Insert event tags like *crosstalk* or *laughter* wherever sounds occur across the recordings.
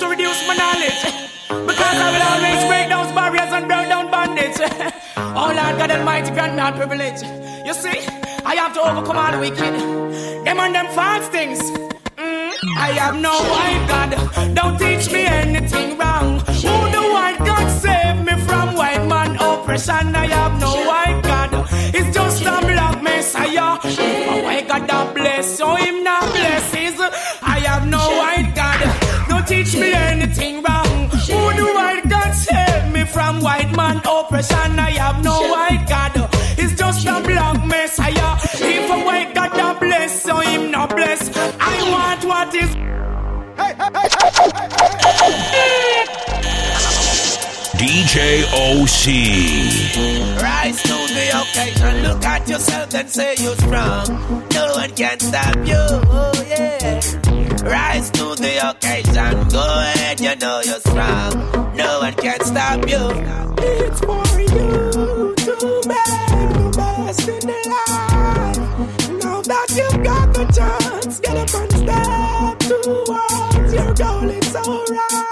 to reduce my knowledge. Because I will always break those barriers and break down bondage. *laughs* Oh Lord God Almighty, grant me privilege. You see, I have to overcome all the wicked. Them and them false things. Mm, I have no white God. Don't teach me anything wrong. Who the white God save me from white man oppression? I have no white God. It's just a black messiah. If a white God bless, so him not blesses. Teach me anything wrong. Who the white God save me from white man oppression? I have no white God. It's just a black messiah. If a white God that bless, so him not bless. I want what is. DJ OC. Rise to the occasion, look at yourself and say you're strong. No one can stop you, oh yeah. Rise to the occasion, go ahead, you know you're strong. No one can stop you. It's for you to make the best in the life. Now that you've got the chance, get up and step towards your goal. It's alright.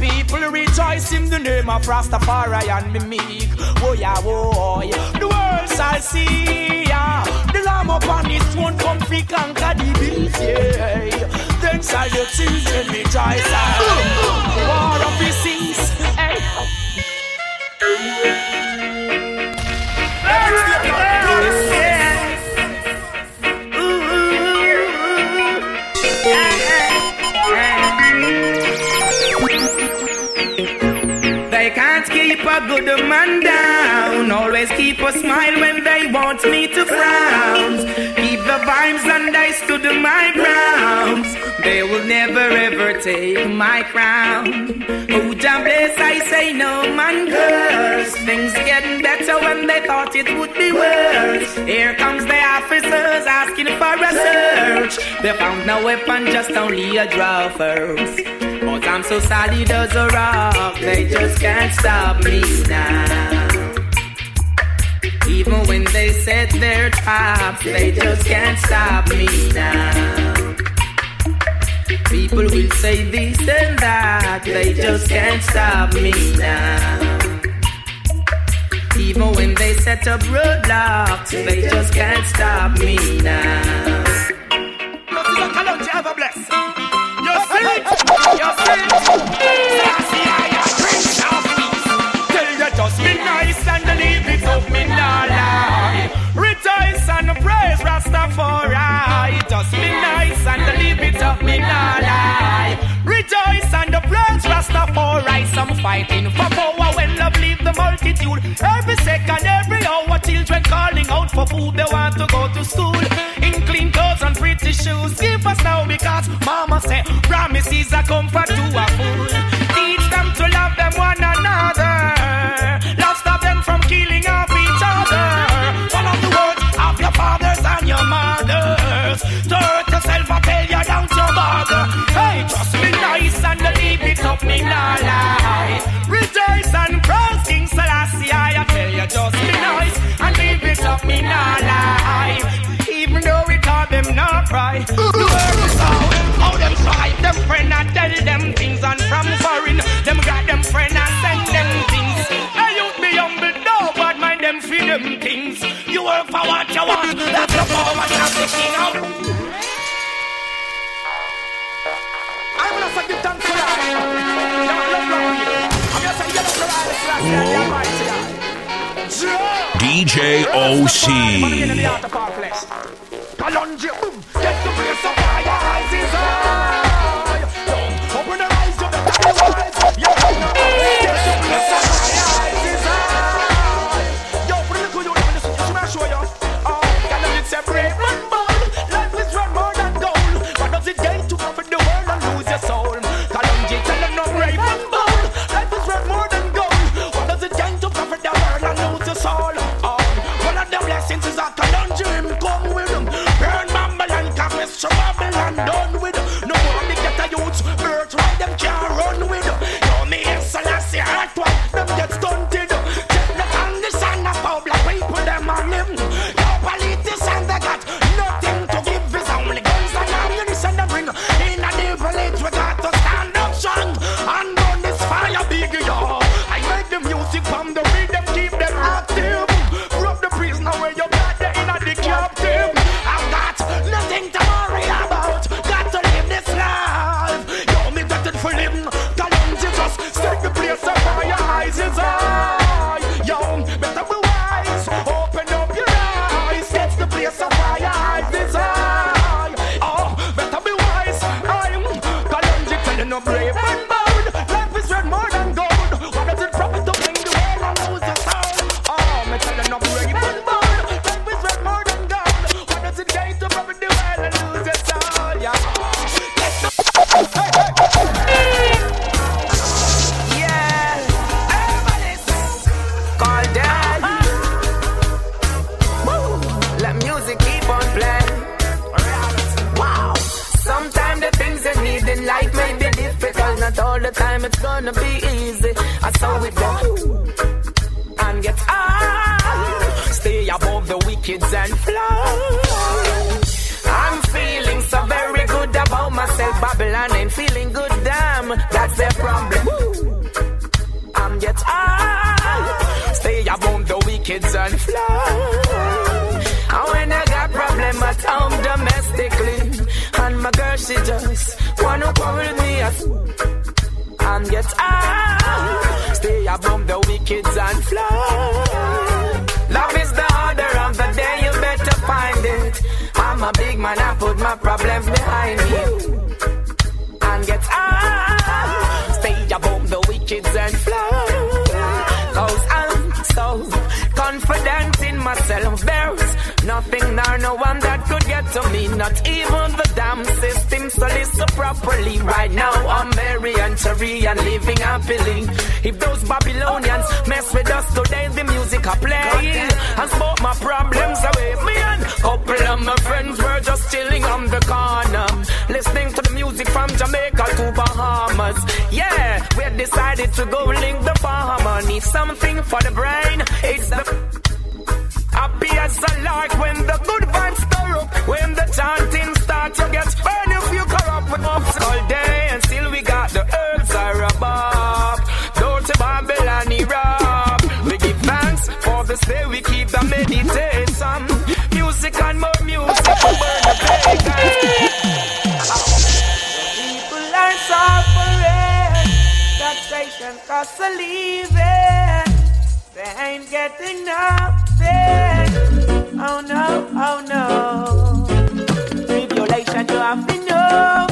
People rejoice in the name of Rastafari and be meek. Oh yeah, oh yeah. The world shall see, yeah. The lamb upon his throne, comfy conquer the beast, yeah. Then shall the children rejoice. ah. War of the seas, hey. Keep a good man down. Always keep a smile when they want me to frown. Keep the vibes and I stood my ground. They will never ever take my crown. Oh, Jah bless, I say no man curse. Things getting better when they thought it would be worse. Here comes the officers asking for a search. They found no weapon, just only a draw first. But I'm so solid as a rock, they just can't stop me now. Even when they set their traps, they just can't stop me now. People will say this and that, they just can't stop me now. Even when they set up roadblocks, they just can't stop me now. Just be nice and leave it up, me nah lie. Rejoice and praise Rastafari. Just be nice and leave it up, me nah lie. Rejoice and praise Rastafari. Some fighting for power when love leave the multitude. Every second, every hour, children calling out for food. They want to go to school in clean shoes. Give us now because Mama said promises are comfort to a fool. Teach them to love them one another. Love stop them from killing off each other. Follow the words of your fathers and your mothers. To hurt yourself, I tell you down to bother. Hey, just be nice and leave it up, me nah lie. Rejoice and praise King Selassie. I tell you, just be nice and leave it up, me nah lie. Them not right. The world is how them fight. Them friend and tell them things and from foreign. Them got them friend and send them things. Hey, you be humble, no bad mind them feed them things. You work for what you want, that's the power of the king out. I'm gonna say give thanks to God. Don't look wrong. I'm gonna say give thanks to God. It's last year, the Almighty God. Joe! DJ OC. Kalonji, boom, get the place of fire, eyes is high. Don't open your eyes, you're the wise. Yeah, get the place of fire, man, I put my problems behind me. And get high. Stay above the wicked and fly. Cause I'm so confident in myself. There's nothing nor no one that could get to me. Not even the damn system. So listen properly. Right now I'm very entry and living happily. If those Babylonians mess with us today, the music I play and smoke my problems away. Me and couple of my friends were just chilling on the corner, listening to the music from Jamaica to Bahamas. Yeah, we decided to go link the farmer. Need something for the brain. It's the Happy as a lark when the good vibes stir up. When the chanting start to get burn if you corrupt with ups all day and still we got the herbs are above. Dirty Babylon rock. We give thanks for the stay we keep the meditation. Music and more music burn the pagans. People are suffering, taxation costs a living. They ain't getting nothing. Oh no, oh no. Tribulation, you have to know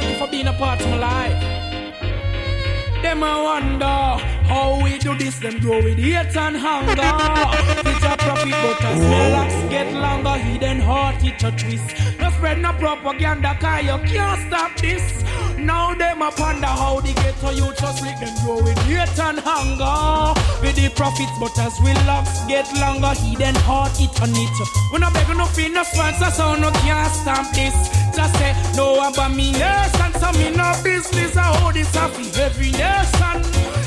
thank you for being a part of my life. Them I wonder how we do this, them grow with hate and hunger. It's a profit, but as locks get longer, hidden heart, it a twist. No spread no propaganda, cause you can't stop this. Now them a ponder how the ghetto you just let them grow with hate and hunger. With the profits, but as we locks get longer, hidden heart, it on it. We no beg no fee, no sponsor, so no can't stop this. Just say no about me yes san san me no business. I hold this in every nation.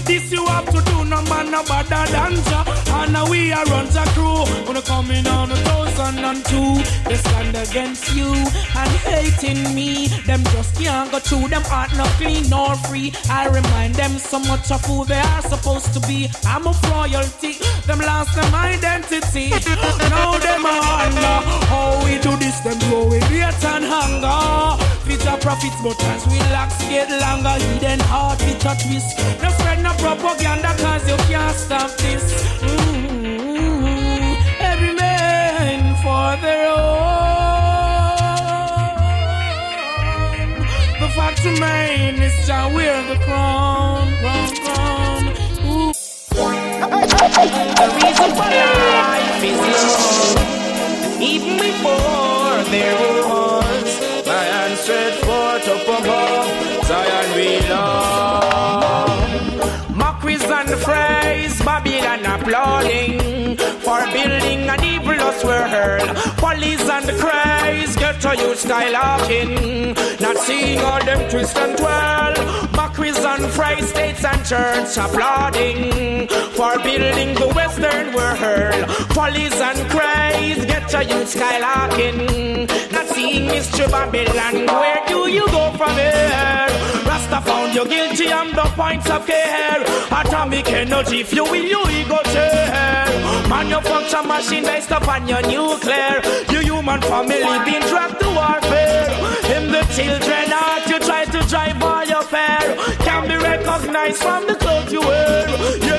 This you have to do, no man, no better than ya. And now we are run the crew. Gonna come in on a thousand and two. They stand against you and hating me. Them just can't go through them heart not clean nor free. I remind them so much of who they are supposed to be. I'm a royalty. Them lost them identity. now them a wonder how we do this. Them grow with hate and hunger. Future profits, but as we locks get longer, hidden heart, it a twist. No spread no propaganda, cause you can't stop this. Mm, Every man for their own. The fact remains, is Jah wear the crown, crown, crown. The reason for life is love. Even before there Applauding. For building an evilous world. Police and craze, get to you skylarking. Not seeing all them twist and twirl. Mockeries and praise, states and church applauding. For building the western world. Police and craze, get to you skylarking. Not seeing Mr. Babylon, where do you go from here? Rasta found you guilty on the points of care. Atomic energy, fuel you ego chair. Manufacture machine based upon your nuclear. Your human family being dragged to warfare. In the children heart, you try to drive all your fare. Can be recognized from the clothes you wear. Yet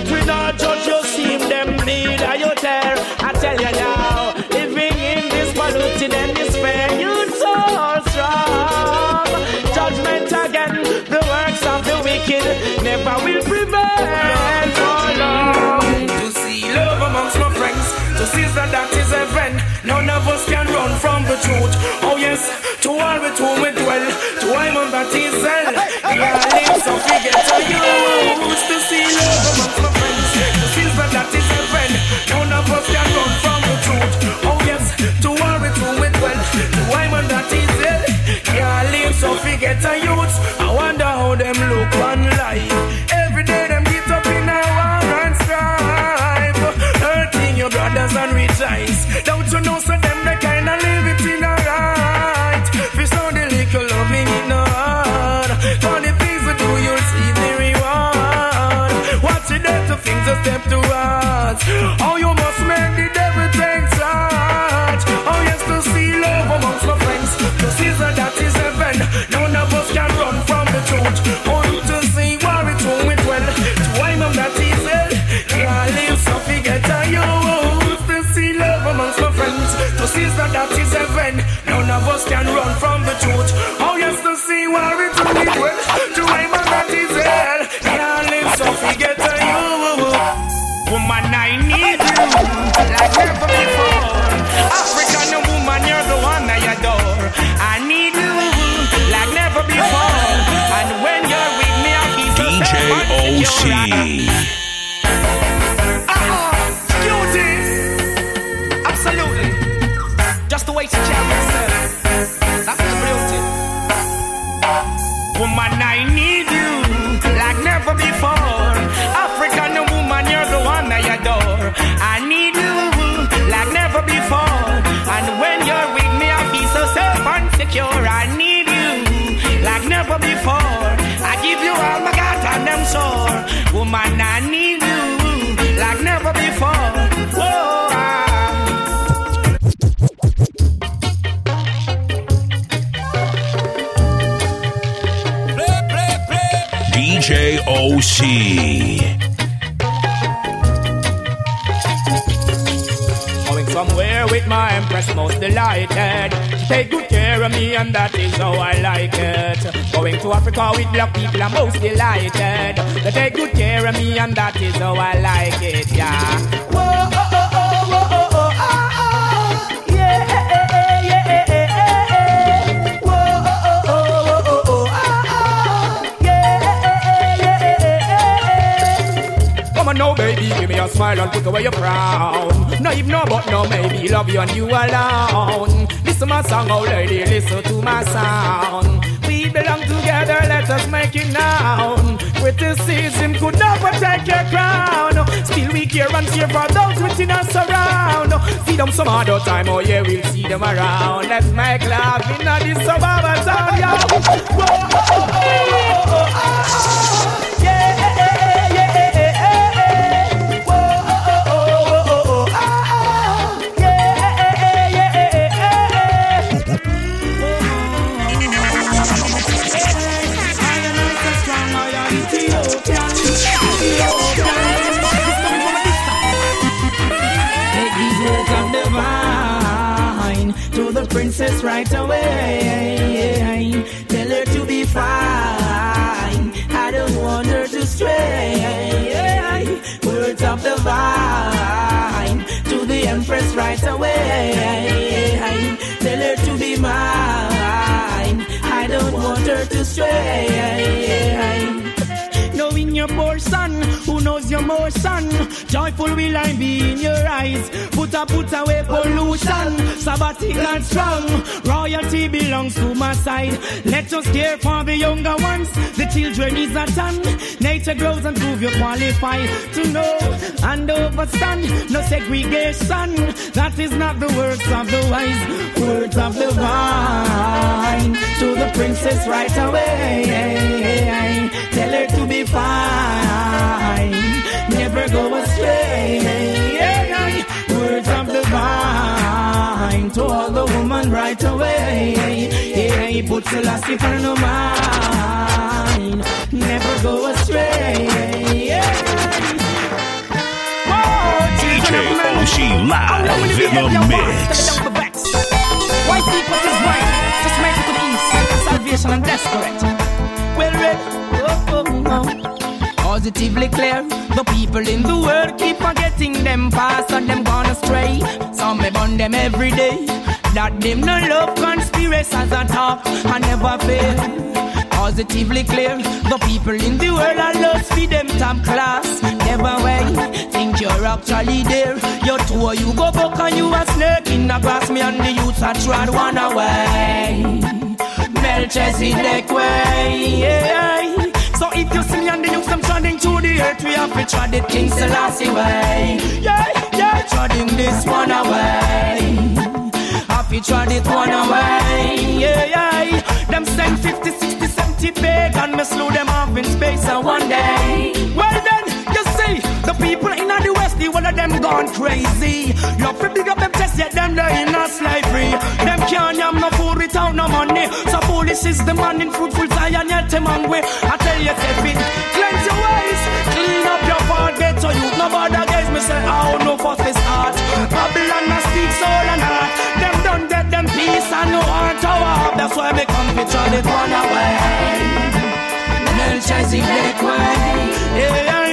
to that is a friend. None of us can run from the truth. Oh yes, to all with whom we dwell, to I'm that is hell. Yeah, live so forget to use to see love amongst my friends, to see that is a friend. None of us can run from the truth. Oh yes, to all with whom we dwell, to I'm that is hell. Yeah, live so forget to use. And that is how I like it. Going to Africa with black people, I'm most delighted. They take good care of me, and that is how I like it, yeah. Whoa, oh, oh, oh, oh. Yeah, yeah. Whoa, oh, oh, ah, ah. Yeah, eh, eh, yeah, eh. Come on now, baby, give me a smile and put away your frown. No, if no, but no, maybe love you and you alone. Listen my song, oh lady, listen to my sound. We belong together, let us make it known. Criticism could never take your crown. Still we care and care for those within us around. See them some other time, oh yeah, we'll see them around. Let's make love in this suburban town, yeah. Whoa, oh, oh, oh, right away. Tell her to be fine. I don't want her to stray. Words of divine to the empress right away. Tell her to be mine. I don't want her to stray. Your poor son, who knows your more son. Joyful will I be in your eyes. Put a put away pollution. Sabbatic and strong. Side. Let us care for the younger ones. The children is a ton. Nature grows and prove you qualify to know and overstand. No segregation. That is not the words of the wise. Words of the vine. To the princess right away. Tell her to be fine. Never go astray. Words of the vine to all the woman right away. Yeah, put Selassie for no mind. Never go astray. DJ OC live in the mix. Why seek what is right? Just make it to the east. Salvation and that's correct. Well read. Oh, oh, oh. Positively clear, the people in the world keep forgetting them past and them gone astray. Some may burn them every day. That them no love conspiracies at talk I never fail. Positively clear, the people in the world are lost for them top class. Never way, think you're actually there. You're two, you go back and you a snake in the grass. Me and the youths are trod one away. Melchizedek way. Yeah. So if you see me and the youths, I'm treading through the earth, we have to tread it King Selassie way. Yeah, yeah, treading this one away. Have to tread it one away. Yeah, yeah. Them send 50, 60, 70 big and me slew them off in space and one day. Well then, you see, the people in the west, the one of them gone crazy. Love to big up them chest, yet them they in a slavery. Them can't yam no food without no money. So foolish is the man in fruitful Zion, yet them hungry. I tell you, Tefin, cleanse your ways, clean up your part, get to you. Bother guys, me say, oh no fuss this heart. Babylon must speak soul and heart. Them why get them peace and no heart out me turn it one away. Melchizedek way. Yeah.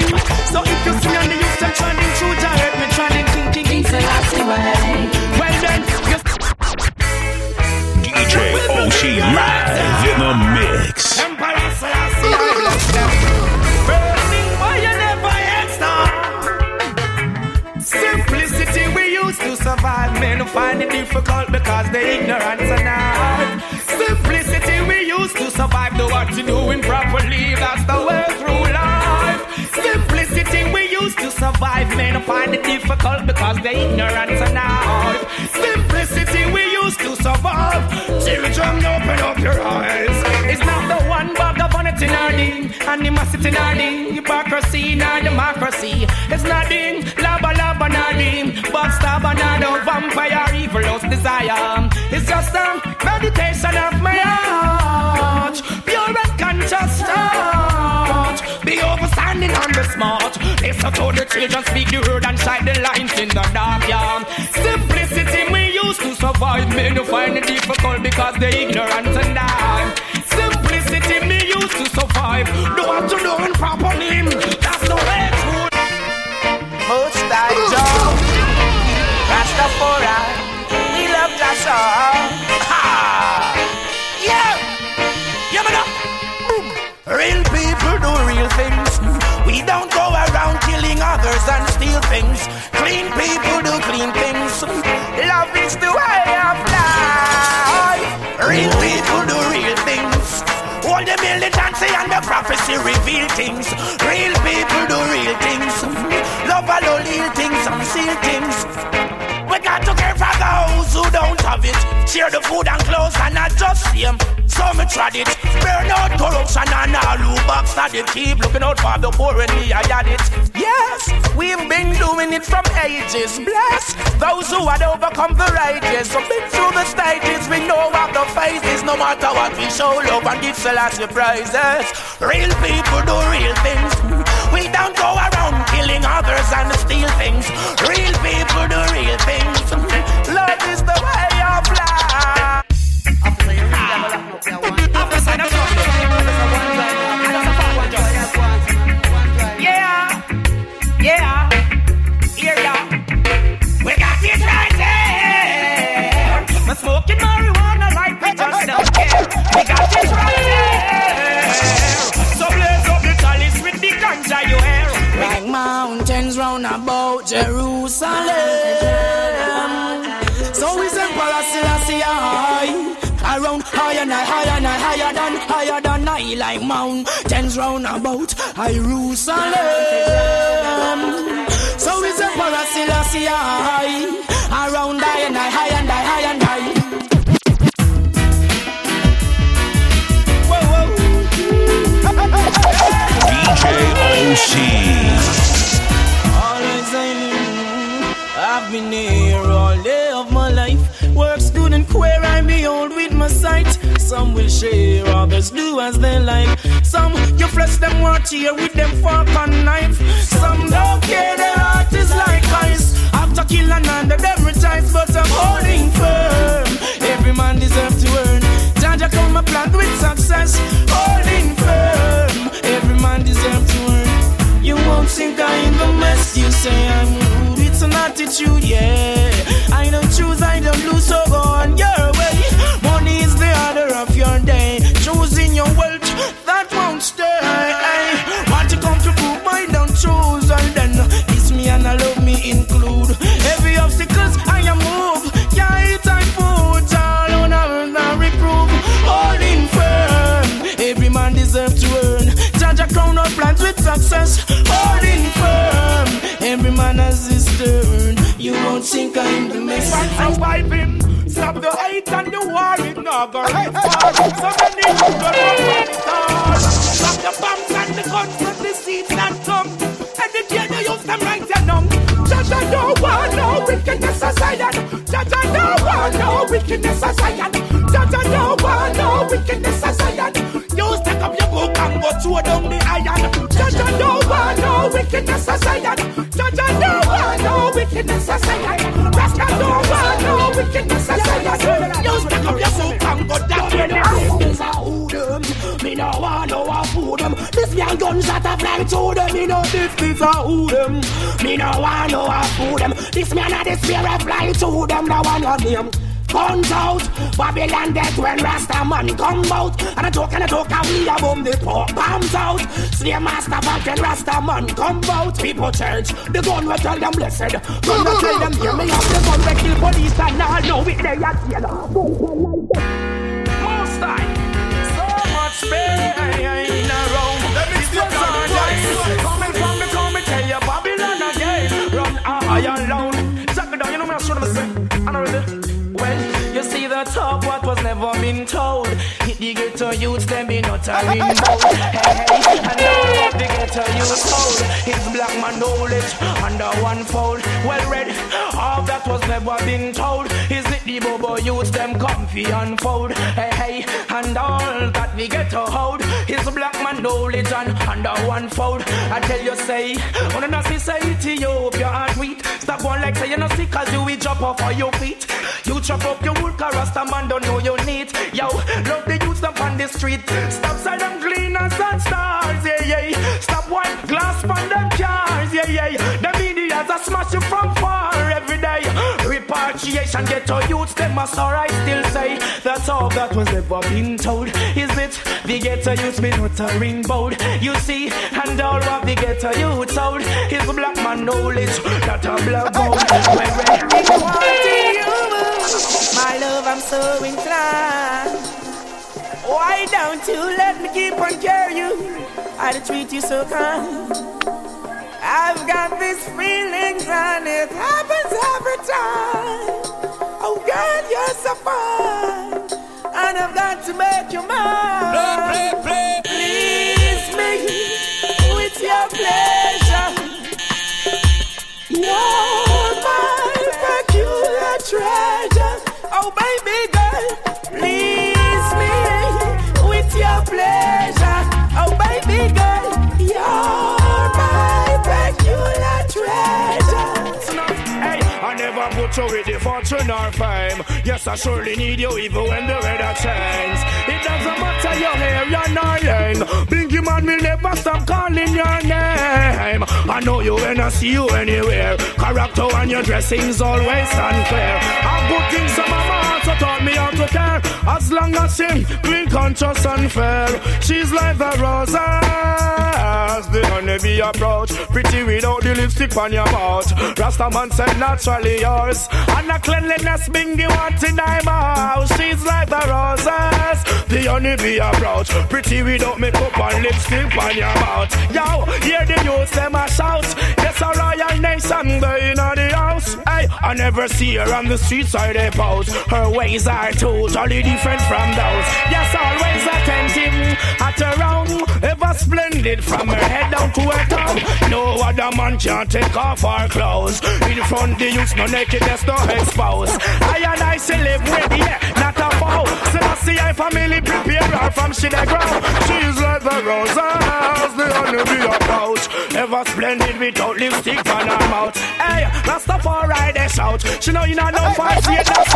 So if you see me on the youth, I'm trending true, direct me trending king, king, Selassie way. Well then, you DJ Oshi live in the mix. Emperor Selassie, I bless them. Burning why you never yet stop. Simplicity we used to survive. Men find it difficult because they ignorant enough. Simplicity we used to survive. Do what you doing properly. That's the way through life. Simplicity we used to survive. Men find it difficult because they're ignorant and enough. Simplicity we used to survive. Children, open up your eyes. It's not the one bag of vanity nor ding, animosity nor ding, hypocrisy nor democracy. It's nothing, lava lava nor ding, but stab another vampire evil's desire. It's just a meditation of my To the children speak the word and shine the lines in the dark. Yeah. Simplicity we used to survive. Who find it difficult because they ignorant and others and steal things. Clean people do clean things. Love is the way of life. Real people do real things. All the militancy and the prophecy reveal things. Real people do real things. Love all little things and seal things. We got to care for those who don't have it. Share the food and clothes and not just same. Tried it. Burn out corruption and all who backstabbed it. Keep looking out for the poor and me, I had it. Yes, we've been doing it from ages. Bless those who had overcome the rages. So been through the stages, we know what the phases. No matter what we show love and give Selassie prizes. Real people do real things. We don't go around killing others and steal things. Real people do real things. Love is the way of life. Higher than I like mountains round about Jerusalem. So is Emperor Selassie high. Around higher and higher and higher and high. Whoa, whoa. *laughs* DJ Oshi. Some will share, others do as they like. Some you flesh them want here with them fork and knife. Some don't care, their heart is like ice. After kill another, them rejoice, but I'm holding firm. Every man deserves to earn. Jaja come a plant with success, holding firm. Every man deserves to earn. You won't think I in the mess. You say I'm rude. It's an attitude, yeah. I don't choose, I don't lose, so go on your way. Is the order of your day. Choosing your wealth, that won't stay. Want to come to prove I don't choose, and then it's me and I love me include. Every obstacles I am move. Yeah, it's I put all on and reprove. Holding firm. Every man deserves to earn. Judge a crown of plans with success. Holding firm. Every man has his turn. You won't think I'm the mess. Survive him. Stop the hate and the war. It not go right far. So many children run from the stars. Stop the bombs and the guns and the seeds that come. Educate the youth them right and numb. Judge no want no wickedness as Zion. Judge a no want no wickedness as Zion. Judge a no want no wickedness as Zion. You stack up your book and go throw down the iron. Judge a no want no wickedness as Zion. To them, me no this, this or who them. Me no want no a fool them. This man a the spirit fly to them, the one your name. Guns out, Babylon dead when Rasta man come out. And I talk and I talk and we a boom the pork bombs out. Slave master back when Rasta man come out. People church, the gun will tell them blessed. Gun will tell them hear me up. The gun will kill police and all know it they are killer. Most time, so much pain been told. Hit the ghetto youths, them be not a ring *laughs* bold. Hey, hey, and all what the ghetto youths hold. His black man knowledge under one fold. Well read, all that was never been told. Is it the bobo youths, them comfy unfold. Hey, hey, and all that the ghetto hold. His black man knowledge and under one fold. I tell you, say, on a society, you up your heart weak. Stop one like say you no sick cause you will drop off of your feet. You chop up your wood, cause Rasta man don't know you need. Yo, love the youth up on the street. Stop side them cleaners and stars, yeah, yeah. Stop white glass on them cars, yeah, yeah. The media's a smash you from. Get our youths, them must alright still say. That's all that was ever been told. Is it the ghetto youths been uttering bold? You see, and all of the ghetto youths told is black man knowledge that a black gold. My love, I'm so inclined. Why don't you let me keep on carry you? I treat you so kind. I've got these feelings and it happens every time. So fine. And I've got to make you mine. Play, play, play. Please me with your pleasure. You're my peculiar treasure. Oh, baby girl, please me with your pleasure. Oh, baby girl, you're my peculiar treasure. Hey, I never put the fortune or fame. Yes, I surely need you even when the weather changes. It doesn't matter your hair, your name. Bingy man will never stop calling your name. I know you when I see you anywhere. Character and your dressing's always unclear. I good some of my taught me how to care. As long as she clean, conscious and fair. She's like the roses, the honeybee approach. Pretty without the lipstick on your mouth. Rasta man said naturally yours. And the cleanliness being the one in my. She's like the roses, the honeybee approach. Pretty without makeup and lipstick on your mouth. Yo, hear the youth them a shout. Yes, a royal nation, they in the house. Hey, I never see her on the streets or they pose. Her ways are totally different from those. Yes, always attentive at around. Ever splendid from her head down to her tongue. No other man can take off her clothes. In front the youth, no nakedness, no expose. I and I still live with yeah, not a foe. So I see I family prepare her from she the ground. She's like the roses, the honeybee approach. Ever splendid without lipstick on her mouth. Hey, Rastafari they shout. She know you not know fight, see it, she not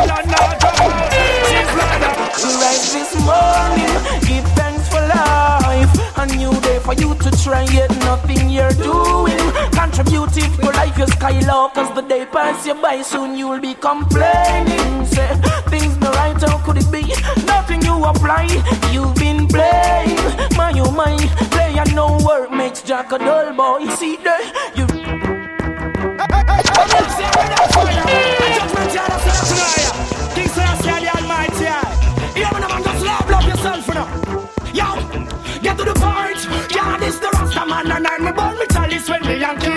your sky low, cause the day pass you by, soon you'll be complaining. Say, things no right, how could it be? Nothing you apply, you've been playing. My, oh my, play and no work makes Jack a dull boy. See there, you. Love, love you. Yo, get to the point. Yeah, this the Rasta man, and I'm a born me chalice when me Yankee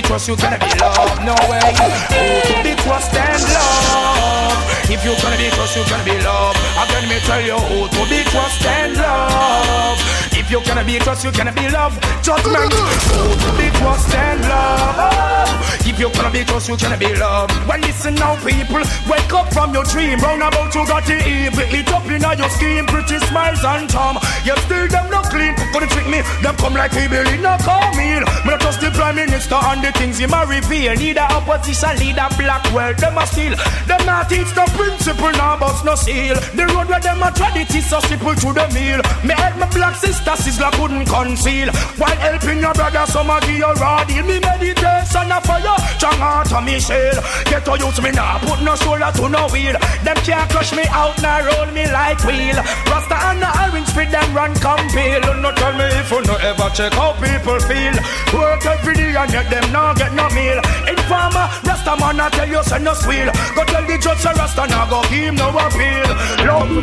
If you cannot be trust, you cannot be loved. No way. Oh, to be trust and love. If you cannot be trust, you cannot be loved. Again, me tell you, oh, to be trust and love. If you cannot be trust, you cannot be love. Judgment, oh, be trust and love. If you cannot be trust, you cannot be loved. Well, listen now, people, wake from your dream. Round about you got the evil, it up in your skin, pretty smiles and charm. You still them not clean, gonna trick me. Them come like people in a meal. Me not trust the prime minister and the things he might reveal. Neither opposition leader, black world, them a steal. Them not teach the principle, now bust no seal. The road where them a tread it is so simple to the meal. Me help my black sister, sister couldn't conceal. While helping your brother, some of you raw deal. Me meditation a fire, strong heart of me shell. Get to use me now, put no shoulder to no wheel. Them can't crush me out, now roll me like wheel. Rasta and the orange fit them run compel. No tell me if you no ever check how people feel. Work every day and yet them not get no meal. Informer, Rasta man, I tell you, send no squeal. Go tell the judge, say Rasta now go give him no appeal. Love to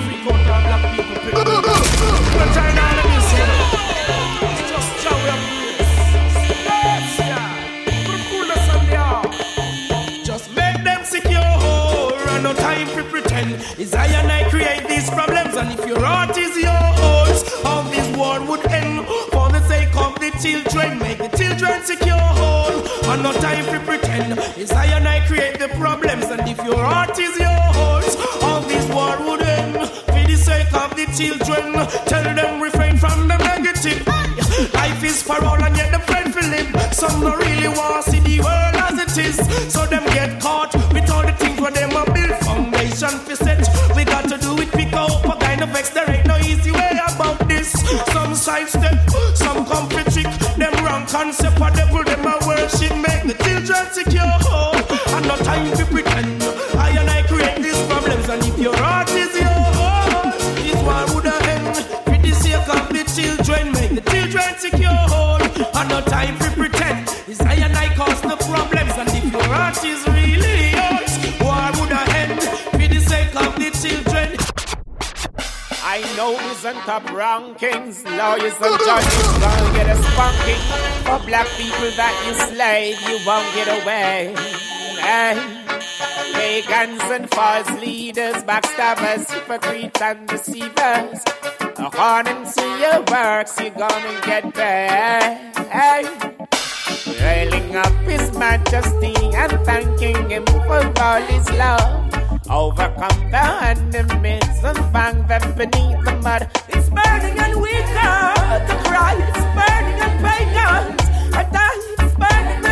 time to pretend. Is I and I create these problems, and if your heart is yours, all this war would end. For the sake of the children, make the children secure. home. And no time to pretend. Is I and I create the problems, and if your heart is yours, all this war would end. For the sake of the children, tell them refrain from the negative. Life is for all, and yet the friend for live. Some don't really want to see the world as it is, so them get caught a kind of X. There ain't no easy way about this. Some sidestep, some come for trick. Them wrong concept, or devil them a worship. Make the children secure, and no time to pretend. Isn't top rankings. Lawyers and judges gonna get a spanking. For black people that you slave, you won't get away. Hey. Pagans and false leaders, backstabbers, hypocrites and deceivers. According to your works, you're gonna get paid. Hey. Railing up his majesty and thanking him for all his love. Overcome the enemies and find them beneath the mud. It's burning and we got the cry. It's burning and pagans. I die. It's burning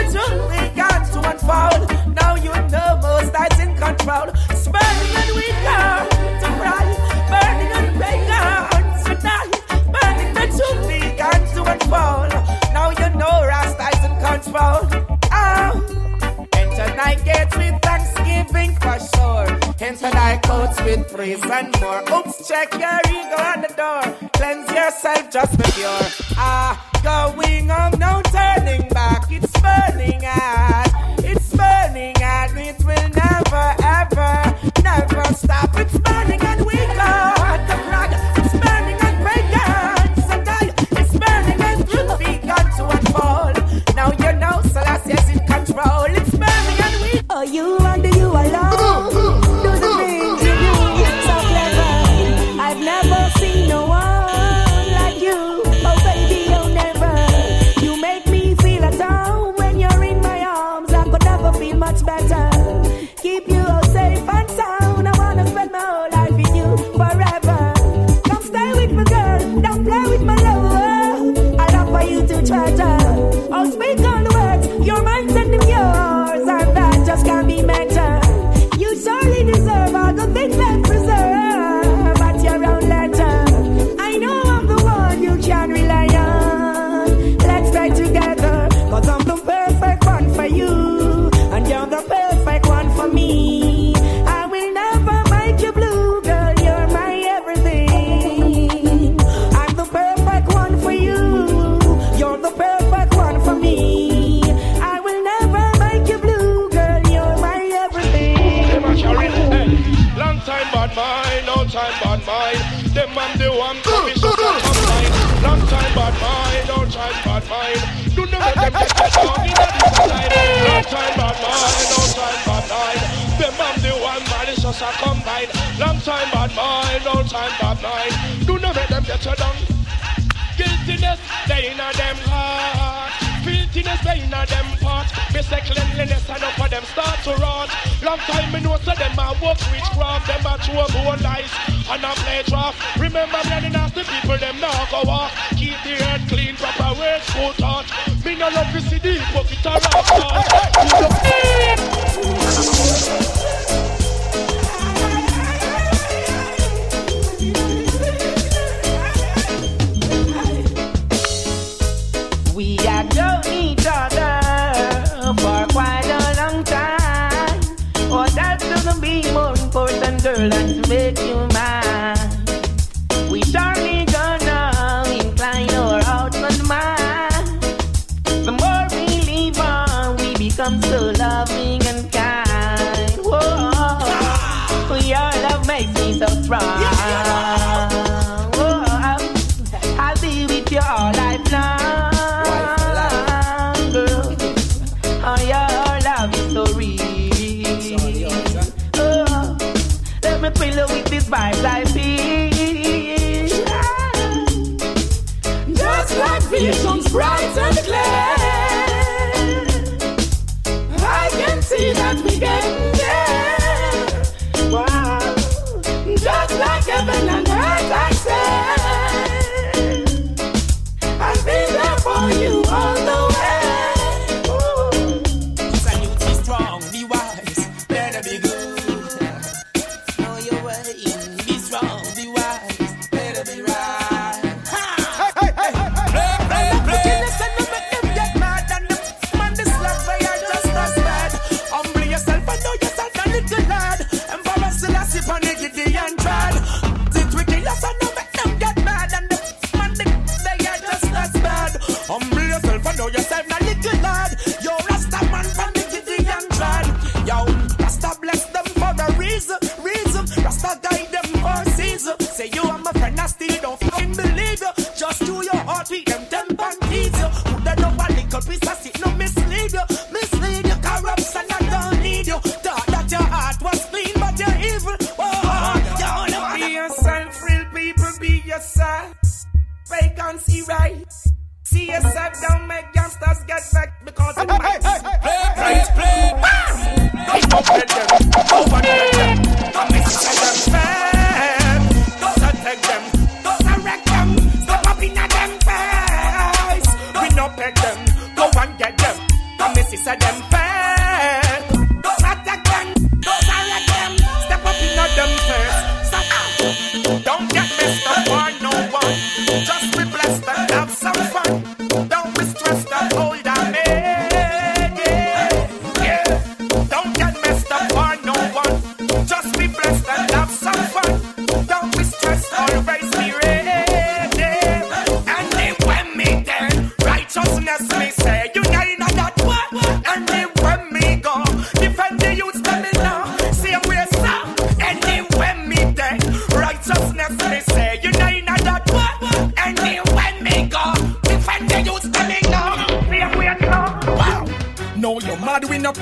we are going.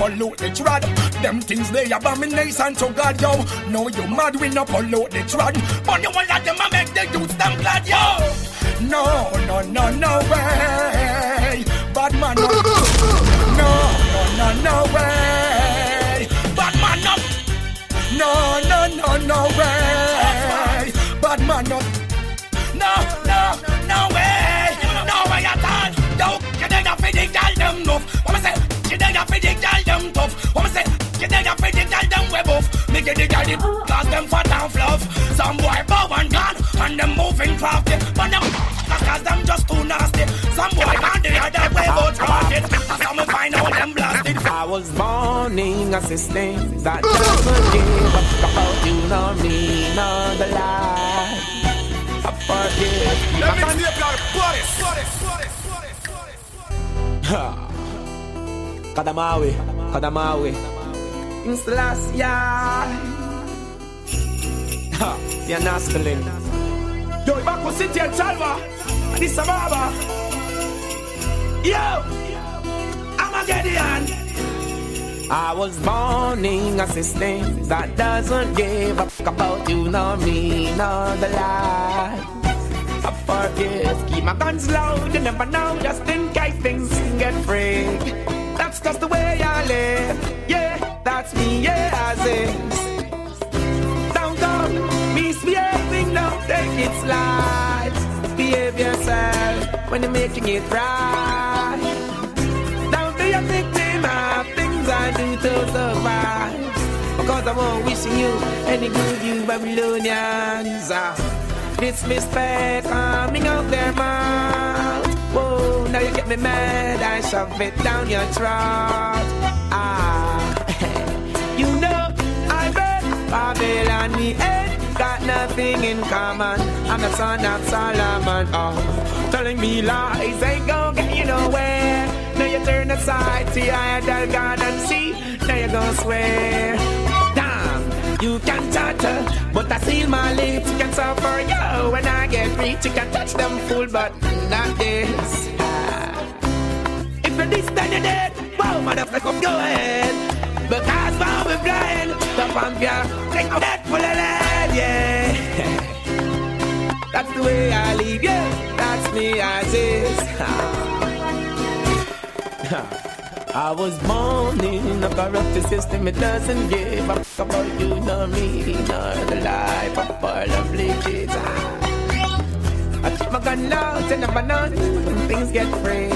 pollute the trad. Them things they abomination to God, yo. No, you mad, we no pollute the trad. But you all of them a make the youths them glad, yo. No, no, no, no way. Bad man, no. No, no, no, no way. Bad man, no. No, no, no, no way. Bad man, no. giddy giddy Cause them fat and fluff. Some boy bow and And them moving crafty But cause them just too nasty. Some boy way me find out them blasted. I was born in a system That doesn't give a fuck about you nor me nor the lie. I forget Let me see your bodies Bodies, bodies, bodies, bodies, bodies Kadamawi, Kadamawi, Kadamawi. Mslas, yeah. Ha, you're not spelling. Yo, Ibako City and Salva. Addis Ababa. Yo, I'm a Armageddon. I was born in a system that doesn't give a fuck about you, nor me, nor the lie. I forget, keep my guns loud, you never know, just in case things get freak. That's just the way I live, yeah that's me, yeah, as is. Don't go misbehaving, don't take it slide. Behave yourself when you're making it right. Don't be a victim of things I do to survive. Because I won't wishing you any good, you Babylonians. Uh, disrespect coming out their mouth. Whoa, now you get me mad, I shove it down your throat. Ah, Babylon the end got nothing in common. I'm the son of Solomon. Oh, telling me lies ain't gonna get you nowhere. Now you turn aside to your idol God and see. Now you gonna swear. Damn, you can chatter, but I seal my lips. You can suffer, yo. When I get rich, you can touch them full, but not this. If you're this, then you're dead. Wow, motherfucker, go ahead. Because while we're blind, the ya, take a head full of lead, yeah. *laughs* That's the way I live, yeah. That's me as is. *laughs* I was born in a corrupt system, it doesn't give a fuck about you, nor me, nor the life of all the bleaches. I keep my gun loud, and never know when things get free.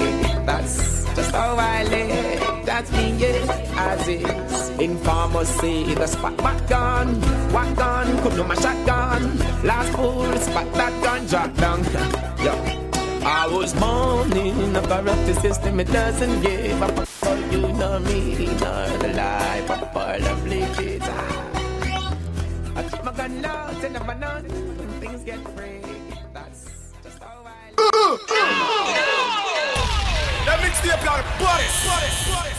That's just how I live. That's me, yeah, as is. Informers say the spot back gun, what gun, could do my shotgun. Last fool, spot that gun, drop down. Yo. I was born in a corrupt system, it doesn't give a fuck for you, nor me, nor the life of all the bleaches. I keep my gun loud, and never know when things get free. That's just how I live. *laughs* That mixtape got a body, body, body.